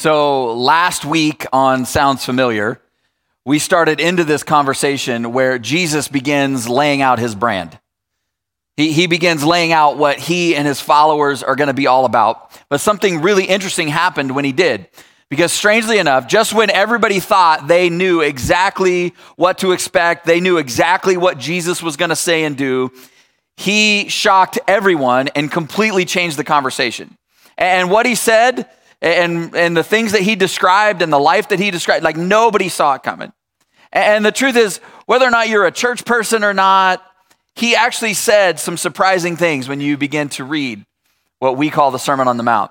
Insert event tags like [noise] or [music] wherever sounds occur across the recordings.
So, last week on Sounds Familiar, we started into this conversation where Jesus begins laying out his brand. He, he begins laying out what he and his followers are going to be all about. But something really interesting happened when he did. Because strangely enough, just when everybody thought they knew exactly what to expect, they knew exactly what Jesus was going to say and do, he shocked everyone and completely changed the conversation. And what he said and, and the things that he described and the life that he described, like nobody saw it coming. And the truth is, whether or not you're a church person or not, he actually said some surprising things when you begin to read what we call the Sermon on the Mount.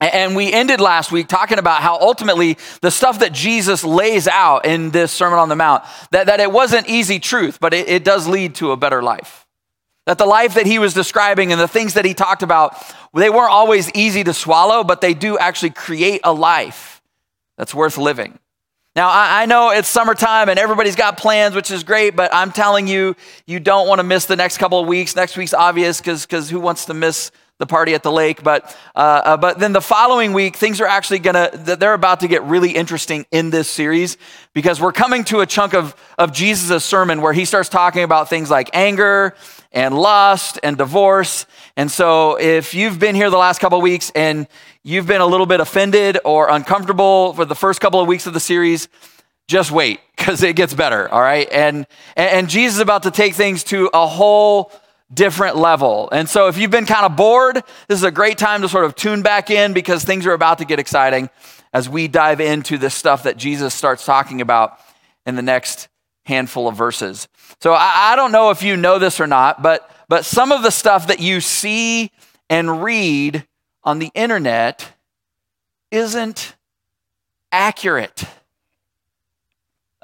And we ended last week talking about how ultimately the stuff that Jesus lays out in this Sermon on the Mount, that, that it wasn't easy truth, but it, it does lead to a better life. That the life that he was describing and the things that he talked about, they weren't always easy to swallow, but they do actually create a life that's worth living. Now, I, know it's summertime and everybody's got plans, which is great, but I'm telling you, you don't want to miss the next couple of weeks. Next week's obvious because who wants to miss the party at the lake, but uh, uh, but then the following week, things are actually gonna they're about to get really interesting in this series because we're coming to a chunk of of Jesus' sermon where he starts talking about things like anger and lust and divorce. And so, if you've been here the last couple weeks and you've been a little bit offended or uncomfortable for the first couple of weeks of the series, just wait because it gets better. All right, and and Jesus is about to take things to a whole different level. And so if you've been kind of bored, this is a great time to sort of tune back in because things are about to get exciting as we dive into this stuff that Jesus starts talking about in the next handful of verses. So I, I don't know if you know this or not, but but some of the stuff that you see and read on the internet isn't accurate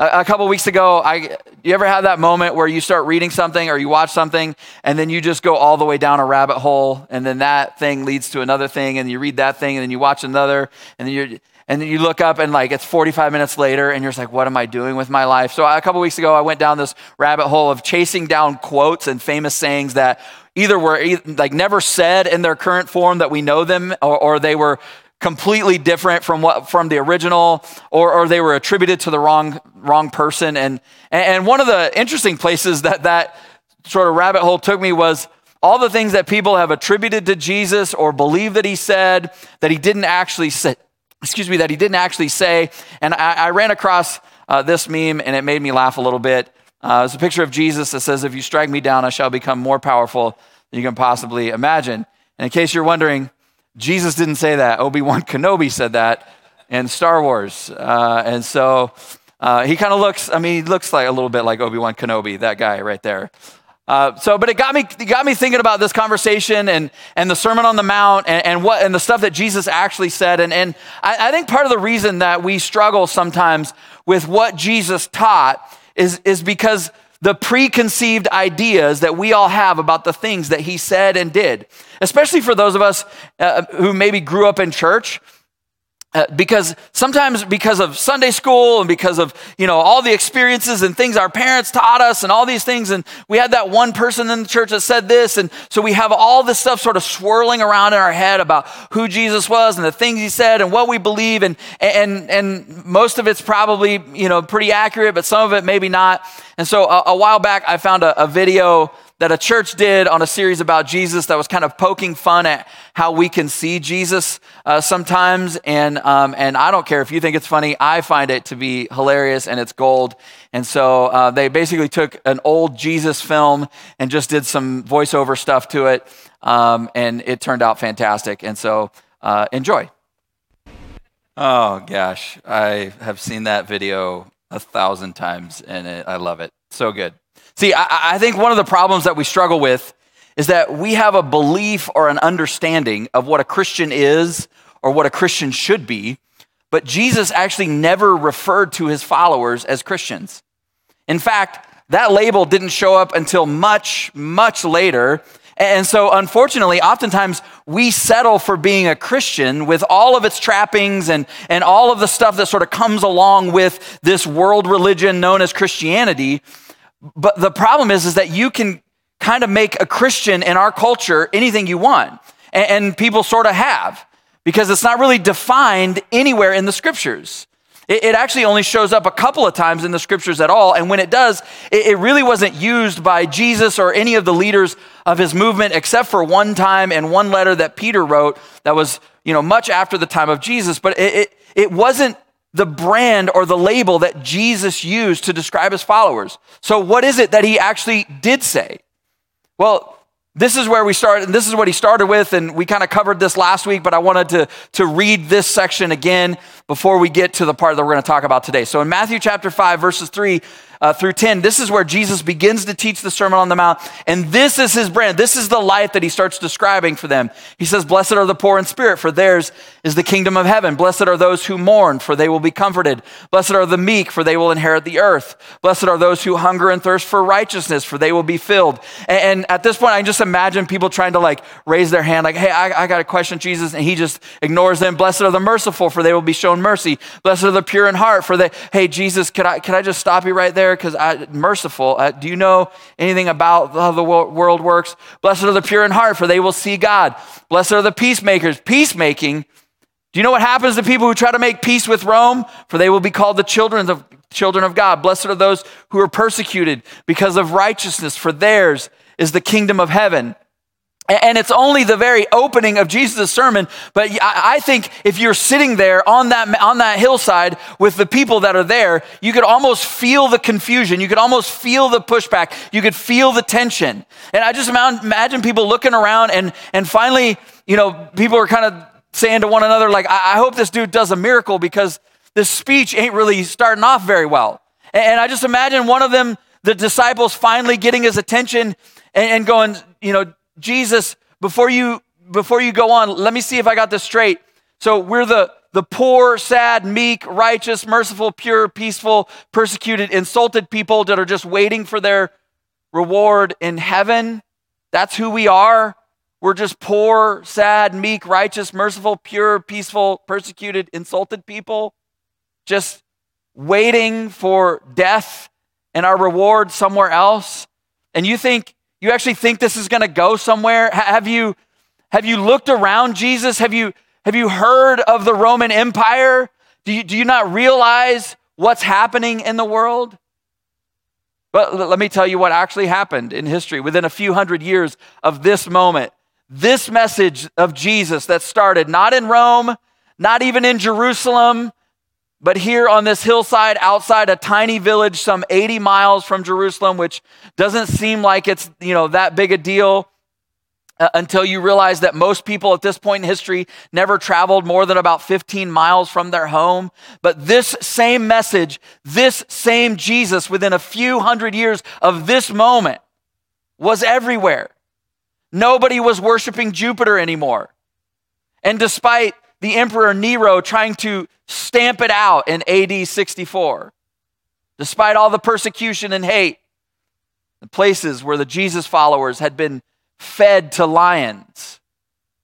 a, couple weeks ago, I, you ever have that moment where you start reading something or you watch something and then you just go all the way down a rabbit hole and then that thing leads to another thing and you read that thing and then you watch another and then you and then you look up and like it's 45 minutes later and you're just like, what am I doing with my life? So a couple weeks ago, I went down this rabbit hole of chasing down quotes and famous sayings that either were like never said in their current form that we know them or, or they were completely different from what from the original or, or they were attributed to the wrong wrong person. And and one of the interesting places that that sort of rabbit hole took me was all the things that people have attributed to Jesus or believe that he said that he didn't actually say excuse me that he didn't actually say. And I, I ran across uh, this meme and it made me laugh a little bit. Uh, it's a picture of Jesus that says if you strike me down I shall become more powerful than you can possibly imagine. And in case you're wondering Jesus didn't say that. Obi Wan Kenobi said that in Star Wars. Uh, and so uh, he kind of looks, I mean, he looks like a little bit like Obi Wan Kenobi, that guy right there. Uh, so, but it got me, it got me thinking about this conversation and, and the Sermon on the Mount and, and what and the stuff that Jesus actually said. And, and I, I think part of the reason that we struggle sometimes with what Jesus taught is, is because the preconceived ideas that we all have about the things that he said and did, especially for those of us uh, who maybe grew up in church. Uh, because sometimes because of sunday school and because of you know all the experiences and things our parents taught us and all these things and we had that one person in the church that said this and so we have all this stuff sort of swirling around in our head about who jesus was and the things he said and what we believe and and and most of it's probably you know pretty accurate but some of it maybe not. And so a, a while back i found a, a video that a church did on a series about Jesus that was kind of poking fun at how we can see Jesus uh, sometimes. And, um, and I don't care if you think it's funny, I find it to be hilarious and it's gold. And so uh, they basically took an old Jesus film and just did some voiceover stuff to it. Um, and it turned out fantastic. And so uh, enjoy. Oh gosh, I have seen that video a thousand times and it, I love it. So good. See, I, I think one of the problems that we struggle with is that we have a belief or an understanding of what a Christian is or what a Christian should be, but Jesus actually never referred to his followers as Christians. In fact, that label didn't show up until much, much later. And so, unfortunately, oftentimes we settle for being a Christian with all of its trappings and, and all of the stuff that sort of comes along with this world religion known as Christianity. But the problem is, is that you can kind of make a Christian in our culture anything you want. And, and people sort of have. because it's not really defined anywhere in the scriptures. It, it actually only shows up a couple of times in the scriptures at all. And when it does, it, it really wasn't used by Jesus or any of the leaders of his movement, except for one time and one letter that Peter wrote that was, you know, much after the time of Jesus. But it, it, it wasn't the brand or the label that Jesus used to describe his followers. So, what is it that he actually did say? Well, this is where we start, and this is what he started with, and we kind of covered this last week, but I wanted to, to read this section again before we get to the part that we're going to talk about today. So in Matthew chapter 5, verses 3 uh, through 10, this is where Jesus begins to teach the Sermon on the Mount. And this is his brand. This is the life that he starts describing for them. He says, Blessed are the poor in spirit, for theirs is the kingdom of heaven. Blessed are those who mourn, for they will be comforted. Blessed are the meek, for they will inherit the earth. Blessed are those who hunger and thirst for righteousness, for they will be filled. And, and at this point, I just imagine people trying to like raise their hand, like, Hey, I, I got a question, Jesus. And he just ignores them. Blessed are the merciful, for they will be shown mercy. Blessed are the pure in heart, for they, Hey, Jesus, could I, could I just stop you right there? because I merciful. Uh, do you know anything about how the world works? Blessed are the pure in heart, for they will see God. Blessed are the peacemakers. Peacemaking. Do you know what happens to people who try to make peace with Rome? For they will be called the children of children of God. Blessed are those who are persecuted because of righteousness, for theirs is the kingdom of heaven. And it's only the very opening of Jesus' sermon. But I think if you're sitting there on that, on that hillside with the people that are there, you could almost feel the confusion. You could almost feel the pushback. You could feel the tension. And I just imagine people looking around and, and finally, you know, people are kind of saying to one another, like, I, I hope this dude does a miracle because this speech ain't really starting off very well. And I just imagine one of them, the disciples finally getting his attention and, and going, you know, Jesus, before you before you go on, let me see if I got this straight. So we're the the poor, sad, meek, righteous, merciful, pure, peaceful, persecuted, insulted people that are just waiting for their reward in heaven. That's who we are. We're just poor, sad, meek, righteous, merciful, pure, peaceful, persecuted, insulted people, just waiting for death and our reward somewhere else. And you think you actually think this is going to go somewhere? Have you, have you looked around Jesus? Have you, have you heard of the Roman Empire? Do you, do you not realize what's happening in the world? But let me tell you what actually happened in history within a few hundred years of this moment. This message of Jesus that started not in Rome, not even in Jerusalem, but here on this hillside outside a tiny village some 80 miles from Jerusalem, which doesn't seem like it's, you know, that big a deal uh, until you realize that most people at this point in history never traveled more than about 15 miles from their home. But this same message, this same Jesus within a few hundred years of this moment was everywhere. Nobody was worshiping Jupiter anymore. And despite the Emperor Nero trying to stamp it out in AD 64. Despite all the persecution and hate, the places where the Jesus followers had been fed to lions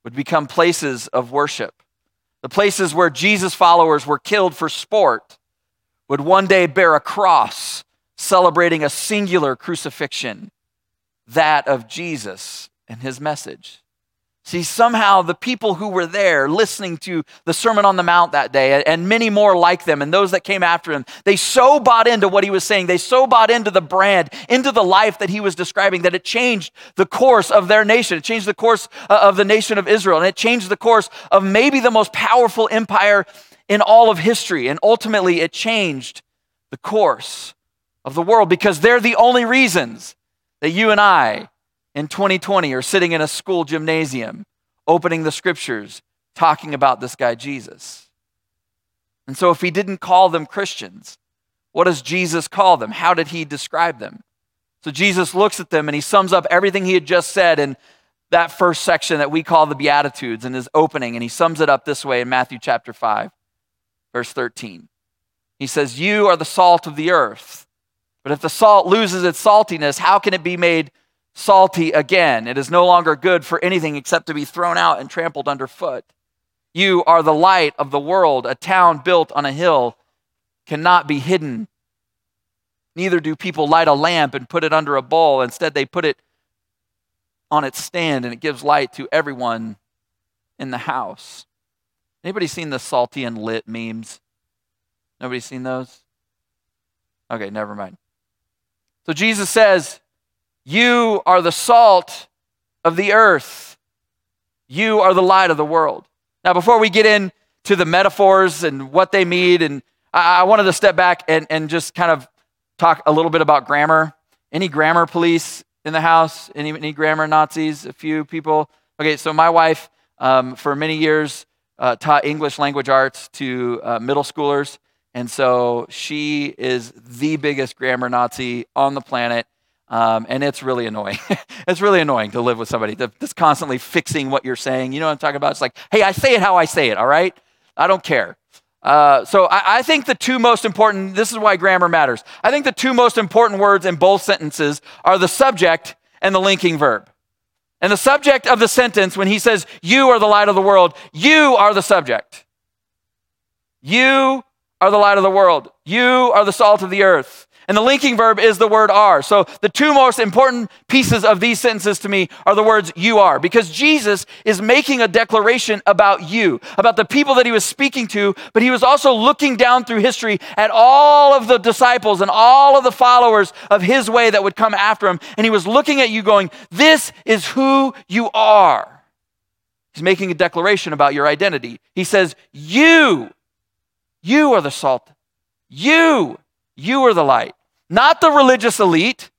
would become places of worship. The places where Jesus followers were killed for sport would one day bear a cross celebrating a singular crucifixion, that of Jesus and his message. See, somehow the people who were there listening to the Sermon on the Mount that day, and many more like them, and those that came after him, they so bought into what he was saying. They so bought into the brand, into the life that he was describing, that it changed the course of their nation. It changed the course uh, of the nation of Israel, and it changed the course of maybe the most powerful empire in all of history. And ultimately, it changed the course of the world because they're the only reasons that you and I in 2020 are sitting in a school gymnasium, opening the scriptures, talking about this guy Jesus. And so, if he didn't call them Christians, what does Jesus call them? How did he describe them? So, Jesus looks at them and he sums up everything he had just said in that first section that we call the Beatitudes in his opening. And he sums it up this way in Matthew chapter 5, verse 13. He says, You are the salt of the earth. But if the salt loses its saltiness, how can it be made salty again. It is no longer good for anything except to be thrown out and trampled underfoot. You are the light of the world. A town built on a hill cannot be hidden. Neither do people light a lamp and put it under a bowl. Instead, they put it on its stand and it gives light to everyone in the house. Anybody seen the salty and lit memes? Nobody seen those? Okay, never mind. So Jesus says, You are the salt of the earth. You are the light of the world. Now, before we get into the metaphors and what they mean, and I, I wanted to step back and, and just kind of talk a little bit about grammar. Any grammar police in the house? Any, any grammar Nazis? A few people? Okay, so my wife, um, for many years, uh, taught English language arts to uh, middle schoolers. And so she is the biggest grammar Nazi on the planet. Um, and it's really annoying. [laughs] it's really annoying to live with somebody that's constantly fixing what you're saying. You know what I'm talking about? It's like, hey, I say it how I say it, all right? I don't care. Uh, so I, I, think the two most important, this is why grammar matters. I think the two most important words in both sentences are the subject and the linking verb. And the subject of the sentence, when he says, You are the light of the world, you are the subject. You are the light of the world. You are the salt of the earth. And the linking verb is the word are. So the two most important pieces of these sentences to me are the words you are, because Jesus is making a declaration about you, about the people that he was speaking to, but he was also looking down through history at all of the disciples and all of the followers of his way that would come after him. And he was looking at you going, This is who you are. He's making a declaration about your identity. He says, You you are the salt. You, you are the light. Not the religious elite,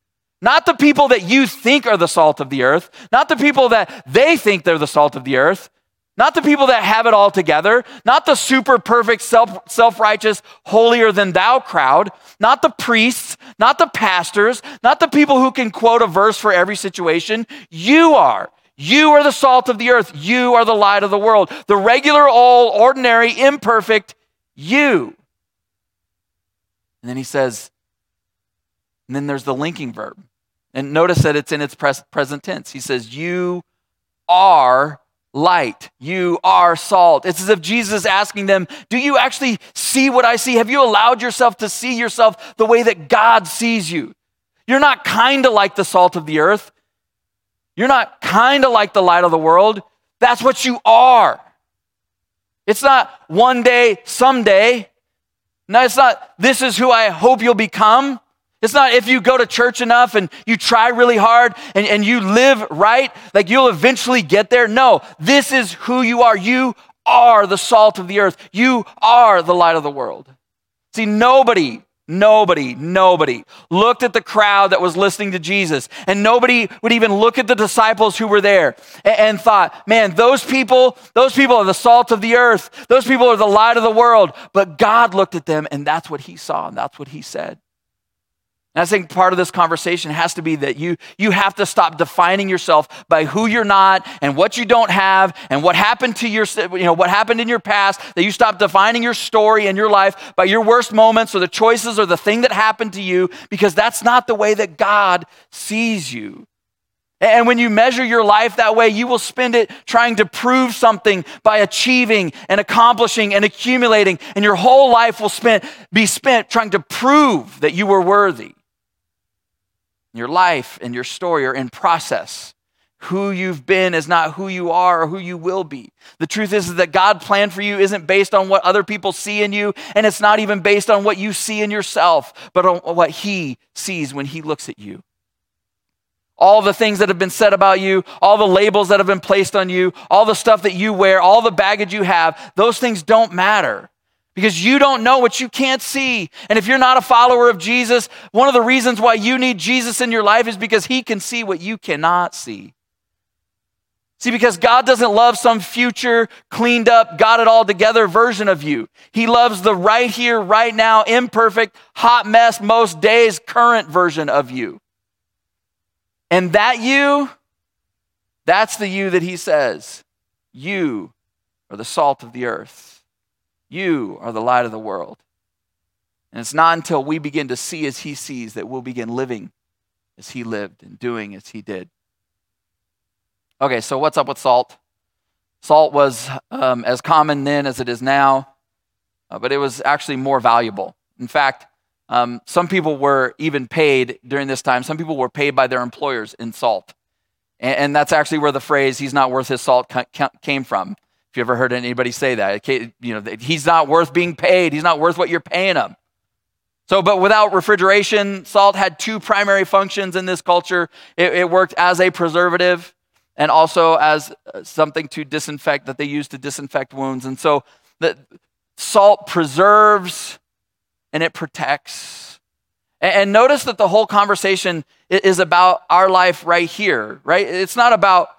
not the people that you think are the salt of the earth, not the people that they think they're the salt of the earth, not the people that have it all together, not the super perfect, self righteous, holier than thou crowd, not the priests, not the pastors, not the people who can quote a verse for every situation. You are. You are the salt of the earth. You are the light of the world. The regular, old, ordinary, imperfect you. And then he says, and then there's the linking verb. And notice that it's in its present tense. He says, You are light. You are salt. It's as if Jesus is asking them, Do you actually see what I see? Have you allowed yourself to see yourself the way that God sees you? You're not kind of like the salt of the earth. You're not kind of like the light of the world. That's what you are. It's not one day, someday. No, it's not this is who I hope you'll become. It's not if you go to church enough and you try really hard and, and you live right, like you'll eventually get there. No, this is who you are. You are the salt of the earth. You are the light of the world. See, nobody Nobody, nobody looked at the crowd that was listening to Jesus. And nobody would even look at the disciples who were there and, and, thought, man, those people, those people are the salt of the earth. Those people are the light of the world. But God looked at them and that's what he saw and that's what he said. And I think part of this conversation has to be that you, you have to stop defining yourself by who you're not and what you don't have and what happened to your, you know, what happened in your past, that you stop defining your story and your life by your worst moments or the choices or the thing that happened to you, because that's not the way that God sees you. And when you measure your life that way, you will spend it trying to prove something by achieving and accomplishing and accumulating. And your whole life will spent, be spent trying to prove that you were worthy. Your life and your story are in process. Who you've been is not who you are or who you will be. The truth is, that God's plan for you isn't based on what other people see in you, and it's not even based on what you see in yourself, but on what He sees when He looks at you. All the things that have been said about you, all the labels that have been placed on you, all the stuff that you wear, all the baggage you have, those things don't matter because you don't know what you can't see. And if you're not a follower of Jesus, one of the reasons why you need Jesus in your life is because he can see what you cannot see. See, because God doesn't love some future, cleaned up, got it all together version of you. He loves the right here, right now, imperfect, hot mess, most days, current version of you. And that you, that's the you that he says. You are the salt of the earth. You are the light of the world. And it's not until we begin to see as he sees that we'll begin living as he lived and doing as he did. Okay, so what's up with salt? Salt was um, as common then as it is now, uh, but it was actually more valuable. In fact, um, some people were even paid during this time, some people were paid by their employers in salt. And, and that's actually where the phrase, he's not worth his salt, ca- came from. You ever heard anybody say that, you know, he's not worth being paid. He's not worth what you're paying him. So, but without refrigeration, salt had two primary functions in this culture. It, it worked as a preservative and also as uh, something to disinfect that they used to disinfect wounds. And so, the salt preserves and it protects. And, and notice that the whole conversation is about our life right here, right? It's not about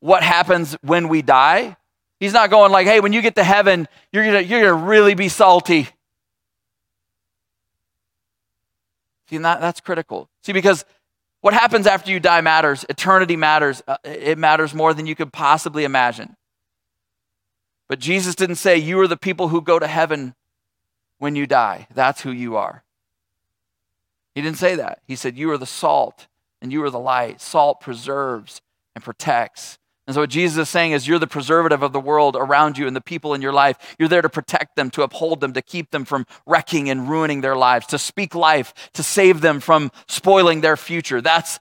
what happens when we die. He's not going like, hey, when you get to heaven, you're gonna, you're gonna really be salty. See, that, that's critical. See, because what happens after you die matters. Eternity matters. Uh, it matters more than you could possibly imagine. But Jesus didn't say, You are the people who go to heaven when you die. That's who you are. He didn't say that. He said, You are the salt and you are the light. Salt preserves and protects. And so, what Jesus is saying is, you're the preservative of the world around you and the people in your life. You're there to protect them, to uphold them, to keep them from wrecking and ruining their lives, to speak life, to save them from spoiling their future. That's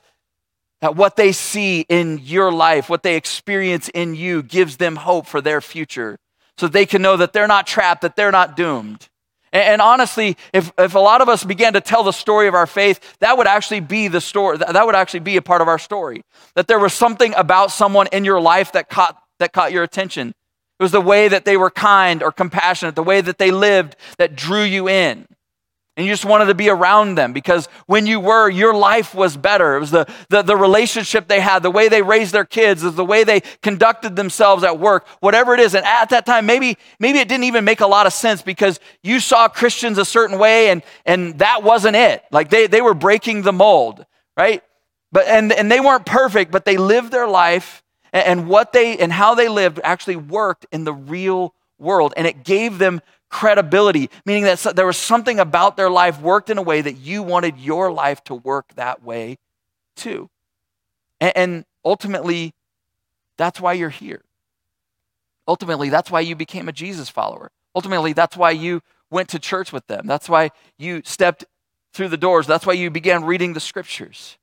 that what they see in your life, what they experience in you, gives them hope for their future so they can know that they're not trapped, that they're not doomed. And, honestly, if, if a lot of us began to tell the story of our faith, that would actually be the story. That would actually be a part of our story. That there was something about someone in your life that caught, that caught your attention. It was the way that they were kind or compassionate, the way that they lived that drew you in. And you just wanted to be around them because when you were, your life was better. It was the, the, the relationship they had, the way they raised their kids, the way they conducted themselves at work, whatever it is. And at that time, maybe, maybe it didn't even make a lot of sense because you saw Christians a certain way and, and that wasn't it. Like they, they were breaking the mold, right? But, and, and they weren't perfect, but they lived their life and, and what they, and how they lived actually worked in the real world. And it gave them credibility, meaning that there was something about their life worked in a way that you wanted your life to work that way too. And, and ultimately, that's why you're here. Ultimately, that's why you became a Jesus follower. Ultimately, that's why you went to church with them. That's why you stepped through the doors. That's why you began reading the scriptures.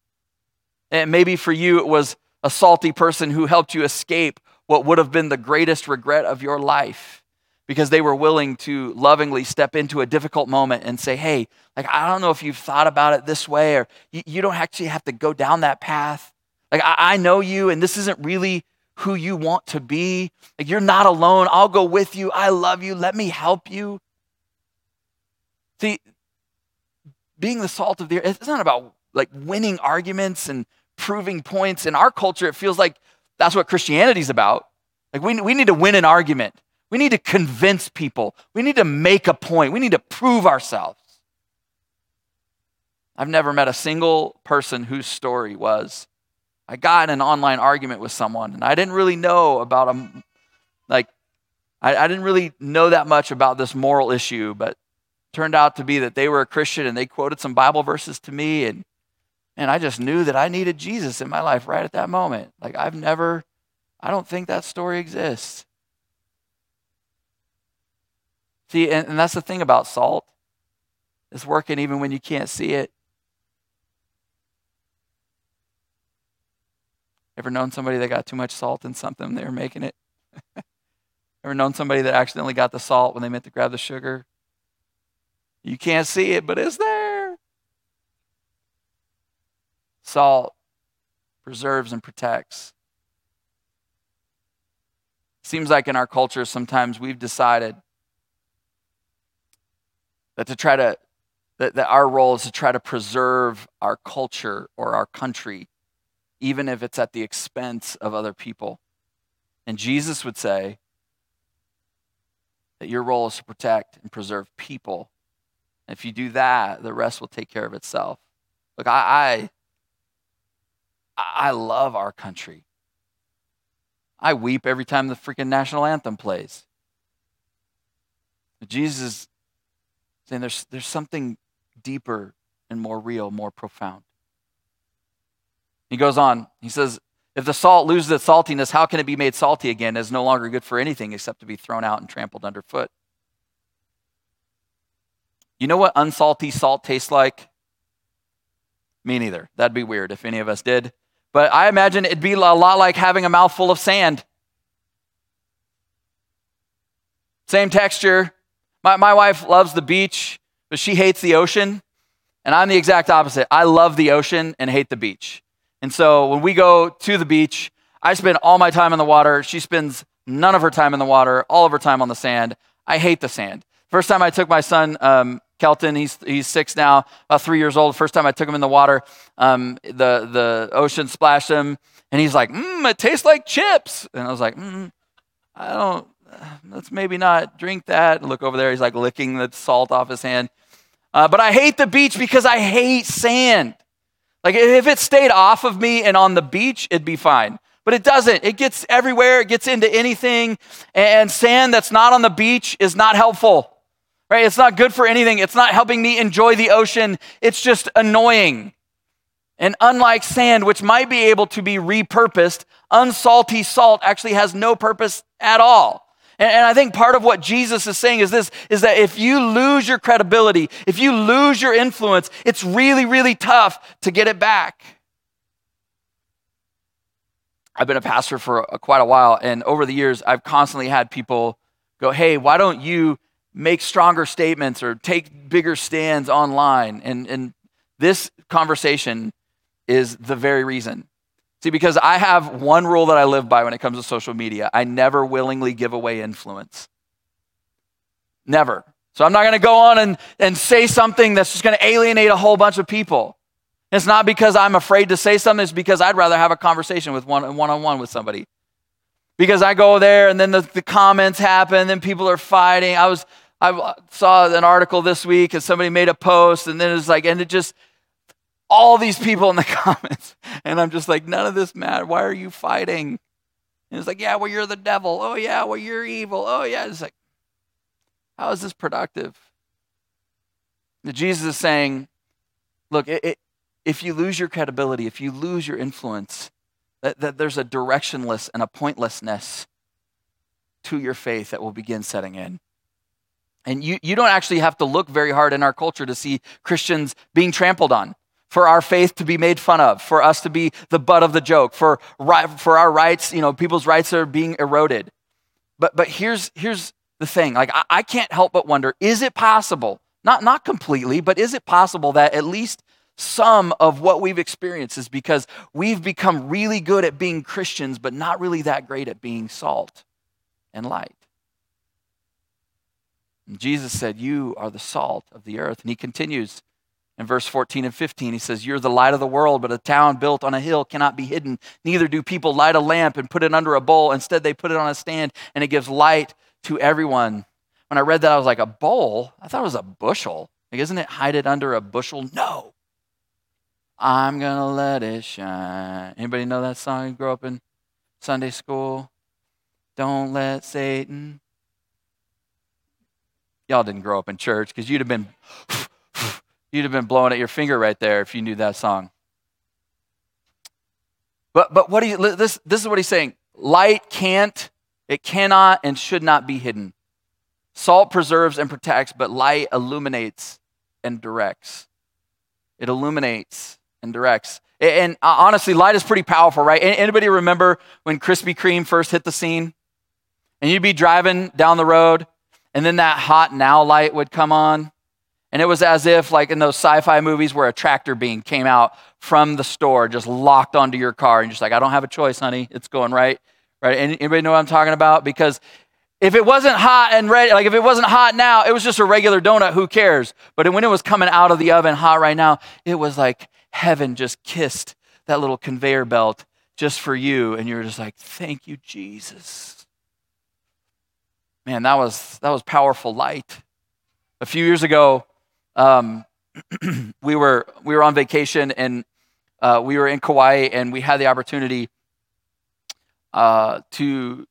And maybe for you, it was a salty person who helped you escape what would have been the greatest regret of your life because they were willing to lovingly step into a difficult moment and say, hey, like, I don't know if you've thought about it this way, or you, you don't actually have to go down that path. Like, I, I know you, and this isn't really who you want to be. Like, you're not alone. I'll go with you. I love you. Let me help you. See, being the salt of the earth, it's not about like winning arguments and proving points. In our culture, it feels like that's what Christianity's about. Like, we, we need to win an argument. We need to convince people. We need to make a point. We need to prove ourselves. I've never met a single person whose story was I got in an online argument with someone and I didn't really know about them. Like, I, I didn't really know that much about this moral issue, but turned out to be that they were a Christian and they quoted some Bible verses to me. And, and I just knew that I needed Jesus in my life right at that moment. Like, I've never, I don't think that story exists. See, and, and that's the thing about salt. It's working even when you can't see it. Ever known somebody that got too much salt in something they were making it? [laughs] Ever known somebody that accidentally got the salt when they meant to grab the sugar? You can't see it, but it's there. Salt preserves and protects. Seems like in our culture, sometimes we've decided that to try to that, that our role is to try to preserve our culture or our country even if it's at the expense of other people. And jesus would say that your role is to protect and preserve people. And if you do that the rest will take care of itself. Look i i, I love our country. I weep every time the freaking national anthem plays. Jesus saying there's, there's something deeper and more real, more profound. He goes on, he says, if the salt loses its saltiness, how can it be made salty again? It is no longer good for anything except to be thrown out and trampled underfoot. You know what unsalty salt tastes like? Me neither. That'd be weird if any of us did. But I imagine it'd be a lot like having a mouthful of sand. Same texture. My, my wife loves the beach, but she hates the ocean. And I'm the exact opposite. I love the ocean and hate the beach. And so when we go to the beach, I spend all my time in the water. She spends none of her time in the water, all of her time on the sand. I hate the sand. First time I took my son, um, Kelton, he's, he's six now, about three years old. First time I took him in the water, um, the, the ocean splashed him, and he's like, mmm, it tastes like chips. And I was like, mm, I don't, let's maybe not drink that. Look over there, he's like licking the salt off his hand. Uh, but I hate the beach because I hate sand. Like if it stayed off of me and on the beach, it'd be fine. But it doesn't. It gets everywhere, it gets into anything. And sand that's not on the beach is not helpful, right? It's not good for anything. It's not helping me enjoy the ocean. It's just annoying. And unlike sand, which might be able to be repurposed, unsalty salt actually has no purpose at all. And, I think part of what Jesus is saying is this is that if you lose your credibility, if you lose your influence, it's really, really tough to get it back. I've been a pastor for a, quite a while, and over the years, I've constantly had people go, Hey, why don't you make stronger statements or take bigger stands online? And, and this conversation is the very reason. See, because I have one rule that I live by when it comes to social media I never willingly give away influence. Never. So I'm not going to go on and, and say something that's just going to alienate a whole bunch of people. It's not because I'm afraid to say something, it's because I'd rather have a conversation with one on one with somebody. Because I go there and then the, the comments happen, then people are fighting. I was I saw an article this week and somebody made a post and then it's like, and it just all these people in the [laughs] comments. And I'm just like, none of this matter. Why are you fighting? And it's like, yeah, well, you're the devil. Oh, yeah, well, you're evil. Oh, yeah. It's like, how is this productive? Jesus is saying, look, it, it, if you lose your credibility, if you lose your influence, that, that there's a directionless and a pointlessness to your faith that will begin setting in. And you, you don't actually have to look very hard in our culture to see Christians being trampled on, for our faith to be made fun of, for us to be the butt of the joke, for, for our rights, you know, people's rights are being eroded. But, but here's, here's the thing like, I, I can't help but wonder is it possible, not, not completely, but is it possible that at least some of what we've experienced is because we've become really good at being Christians, but not really that great at being salt and light. Jesus said, You are the salt of the earth. And he continues in verse 14 and 15. He says, You're the light of the world, but a town built on a hill cannot be hidden. Neither do people light a lamp and put it under a bowl. Instead, they put it on a stand, and it gives light to everyone. When I read that, I was like, A bowl? I thought it was a bushel. Like, isn't it hide it under a bushel? No. I'm gonna let it shine. Anybody know that song? You grew up in Sunday school? Don't let Satan. Y'all didn't grow up in church because you'd have been you'd have been blowing at your finger right there if you knew that song. But but what do you this this is what he's saying. Light can't, it cannot and should not be hidden. Salt preserves and protects, but light illuminates and directs. It illuminates and directs. And uh, honestly, light is pretty powerful, right? Anybody remember when Krispy Kreme first hit the scene? And you'd be driving down the road, and then that hot now light would come on. And it was as if, like in those sci fi movies, where a tractor beam came out from the store, just locked onto your car, and just like, I don't have a choice, honey. It's going right. Right? Anybody know what I'm talking about? Because if it wasn't hot and ready, like if it wasn't hot now, it was just a regular donut, who cares? But when it was coming out of the oven hot right now, it was like heaven just kissed that little conveyor belt just for you. And you're just like, thank you, Jesus. Man, that was, that was powerful light. A few years ago, um, [clears throat] we, were, we were on vacation and uh, we were in Kauai and we had the opportunity uh, to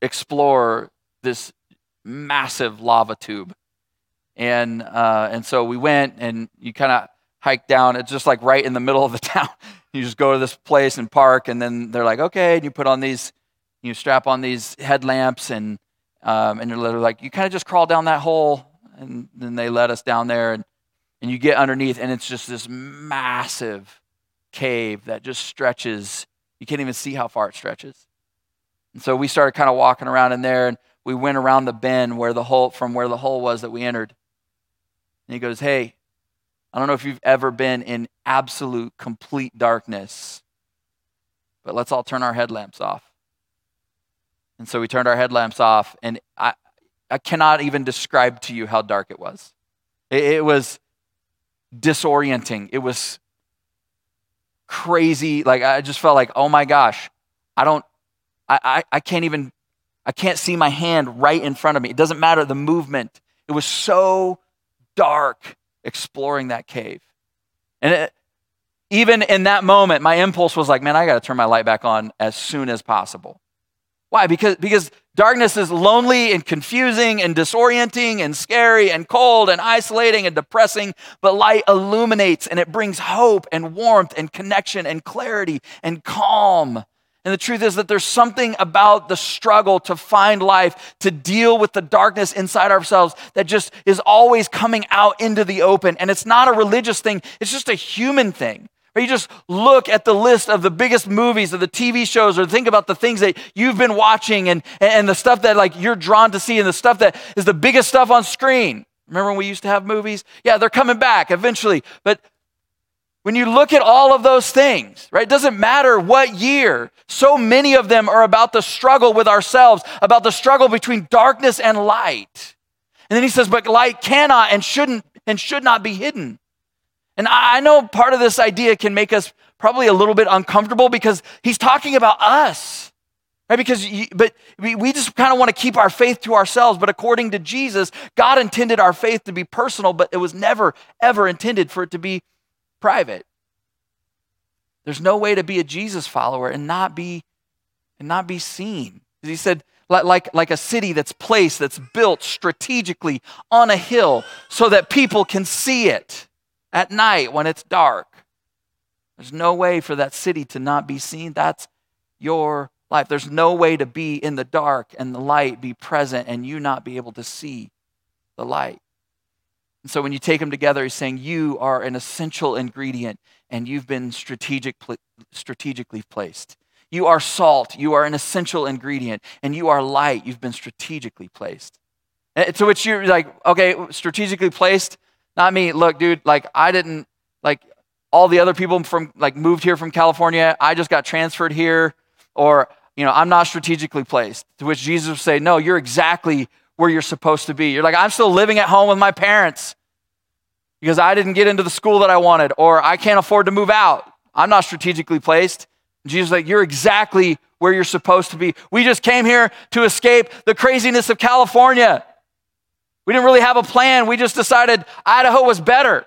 explore this massive lava tube. And, uh, and so we went and you kind of hike down. It's just like right in the middle of the [laughs] town. You just go to this place and park, and then they're like, okay, and you put on these, you strap on these headlamps, and um, and they're like, you kind of just crawl down that hole, and then they let us down there, and and you get underneath, and it's just this massive cave that just stretches. You can't even see how far it stretches. And so we started kind of walking around in there, and we went around the bend where the hole from where the hole was that we entered. And he goes, Hey, I don't know if you've ever been in absolute, complete darkness, but let's all turn our headlamps off. And so we turned our headlamps off, and I, I cannot even describe to you how dark it was. It, it was disorienting. It was crazy. Like, I just felt like, oh my gosh, I don't, I, I, I can't even, I can't see my hand right in front of me. It doesn't matter the movement. It was so dark exploring that cave. And it, even in that moment, my impulse was like, man, I got to turn my light back on as soon as possible. Why? Because, because darkness is lonely and confusing and disorienting and scary and cold and isolating and depressing, but light illuminates and it brings hope and warmth and connection and clarity and calm. And the truth is that there's something about the struggle to find life, to deal with the darkness inside ourselves that just is always coming out into the open. And it's not a religious thing, it's just a human thing. You just look at the list of the biggest movies or the TV shows or think about the things that you've been watching and, and the stuff that like you're drawn to see and the stuff that is the biggest stuff on screen. Remember when we used to have movies? Yeah, they're coming back eventually. But when you look at all of those things, right, it doesn't matter what year, so many of them are about the struggle with ourselves, about the struggle between darkness and light. And then he says, but light cannot and shouldn't and should not be hidden. And I know part of this idea can make us probably a little bit uncomfortable because he's talking about us. Right? Because, you, but we, we just kind of want to keep our faith to ourselves. But according to Jesus, God intended our faith to be personal, but it was never, ever intended for it to be private. There's no way to be a Jesus follower and not be, and not be seen. He said, like, like a city that's placed, that's built strategically on a hill so that people can see it at night when it's dark. There's no way for that city to not be seen. That's your life. There's no way to be in the dark and the light be present and you not be able to see the light. And so when you take them together, he's saying you are an essential ingredient and you've been strategic, strategically placed. You are salt, you are an essential ingredient, and you are light, you've been strategically placed. To which you're like, okay, strategically placed, not me. Look, dude, like I didn't like all the other people from like moved here from California. I just got transferred here, or you know, I'm not strategically placed. To which Jesus would say, No, you're exactly where you're supposed to be. You're like, I'm still living at home with my parents because I didn't get into the school that I wanted, or I can't afford to move out. I'm not strategically placed. Jesus like, You're exactly where you're supposed to be. We just came here to escape the craziness of California. We didn't really have a plan. We just decided Idaho was better.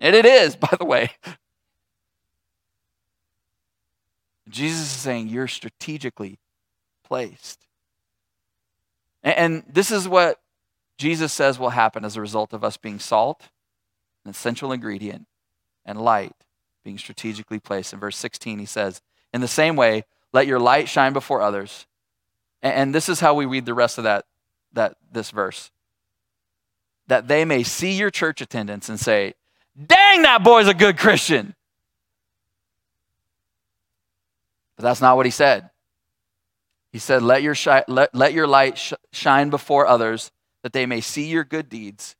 And it is, [laughs] by the way. Jesus is saying you're strategically placed. And this is what Jesus says will happen as a result of us being salt, an essential ingredient, and light being strategically placed. In verse 16, he says, In the same way, let your light shine before others. And this is how we read the rest of that, that this verse that they may see your church attendance and say, dang, that boy's a good Christian. But that's not what he said. He said, let your, shi- let, let your light sh- shine before others that they may see your good deeds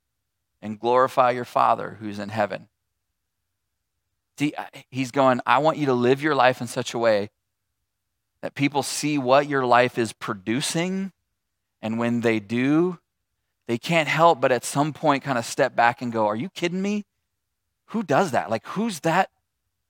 and glorify your Father who's in heaven. See, he's going, I want you to live your life in such a way that people see what your life is producing. And when they do, they can't help but at some point kind of step back and go, Are you kidding me? Who does that? Like, who's that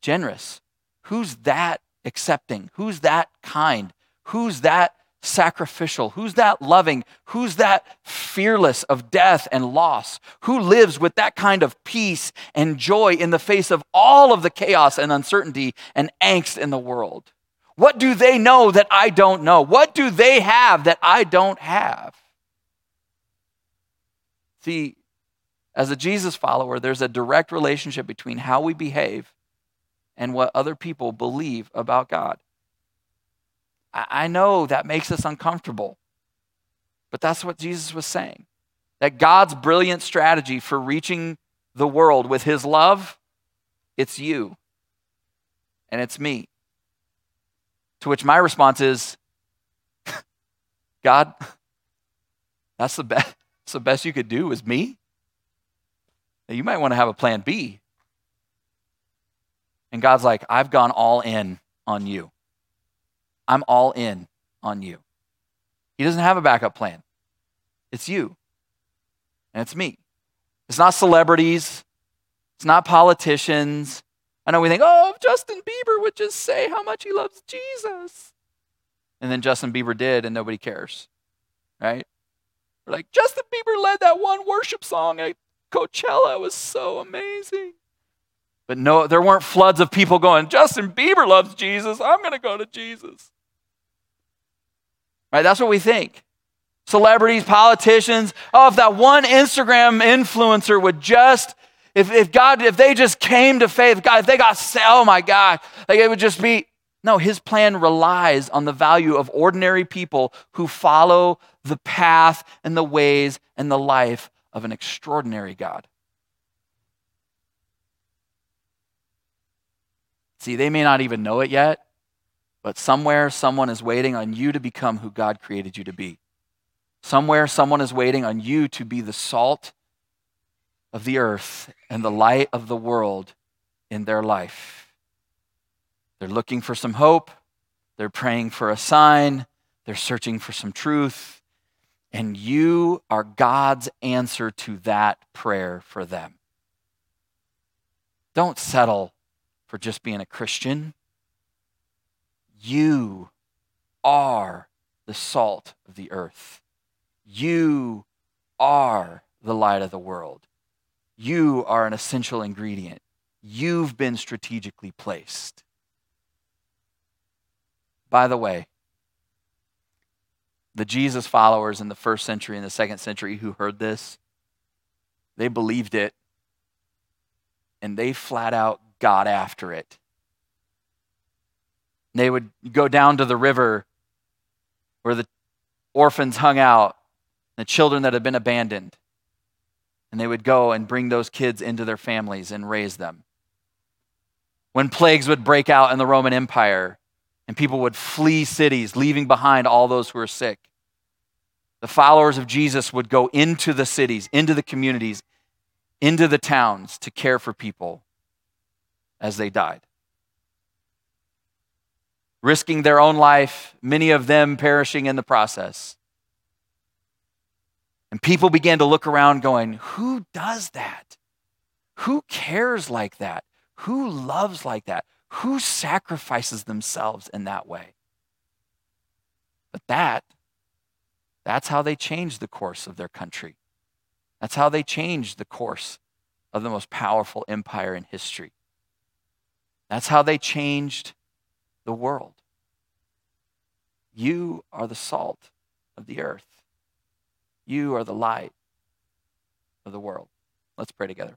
generous? Who's that accepting? Who's that kind? Who's that sacrificial? Who's that loving? Who's that fearless of death and loss? Who lives with that kind of peace and joy in the face of all of the chaos and uncertainty and angst in the world? What do they know that I don't know? What do they have that I don't have? See, as a Jesus follower, there's a direct relationship between how we behave and what other people believe about God. I know that makes us uncomfortable, but that's what Jesus was saying. That God's brilliant strategy for reaching the world with his love, it's you and it's me. To which my response is, [laughs] God, [laughs] That's the best. The best you could do is me. Now, you might want to have a plan B. And God's like, I've gone all in on you. I'm all in on you. He doesn't have a backup plan. It's you. And it's me. It's not celebrities. It's not politicians. I know we think, oh, if Justin Bieber would just say how much he loves Jesus. And then Justin Bieber did, and nobody cares. Right? Like, Justin Bieber led that one worship song at Coachella. It was so amazing. But no, there weren't floods of people going, Justin Bieber loves Jesus. I'm going to go to Jesus. Right? That's what we think. Celebrities, politicians. Oh, if that one Instagram influencer would just, if, if God, if they just came to faith, God, if they got, oh my God, like it would just be, no, his plan relies on the value of ordinary people who follow the path and the ways and the life of an extraordinary God. See, they may not even know it yet, but somewhere someone is waiting on you to become who God created you to be. Somewhere someone is waiting on you to be the salt of the earth and the light of the world in their life. They're looking for some hope, they're praying for a sign, they're searching for some truth, and you are God's answer to that prayer for them. Don't settle for just being a Christian. You are the salt of the earth. You are the light of the world. You are an essential ingredient. You've been strategically placed. By the way, the Jesus followers in the first century and the second century who heard this, they believed it and they flat out got after it. They would go down to the river where the orphans hung out, the children that had been abandoned. And they would go and bring those kids into their families and raise them. When plagues would break out in the Roman Empire and people would flee cities, leaving behind all those who were sick, the followers of Jesus would go into the cities, into the communities, into the towns to care for people as they died. Risking their own life, many of them perishing in the process. And people began to look around, going, Who does that? Who cares like that? Who loves like that? Who sacrifices themselves in that way? But that, that's how they changed the course of their country. That's how they changed the course of the most powerful empire in history. That's how they changed the world. You are the salt of the earth. You are the light of the world. Let's pray together.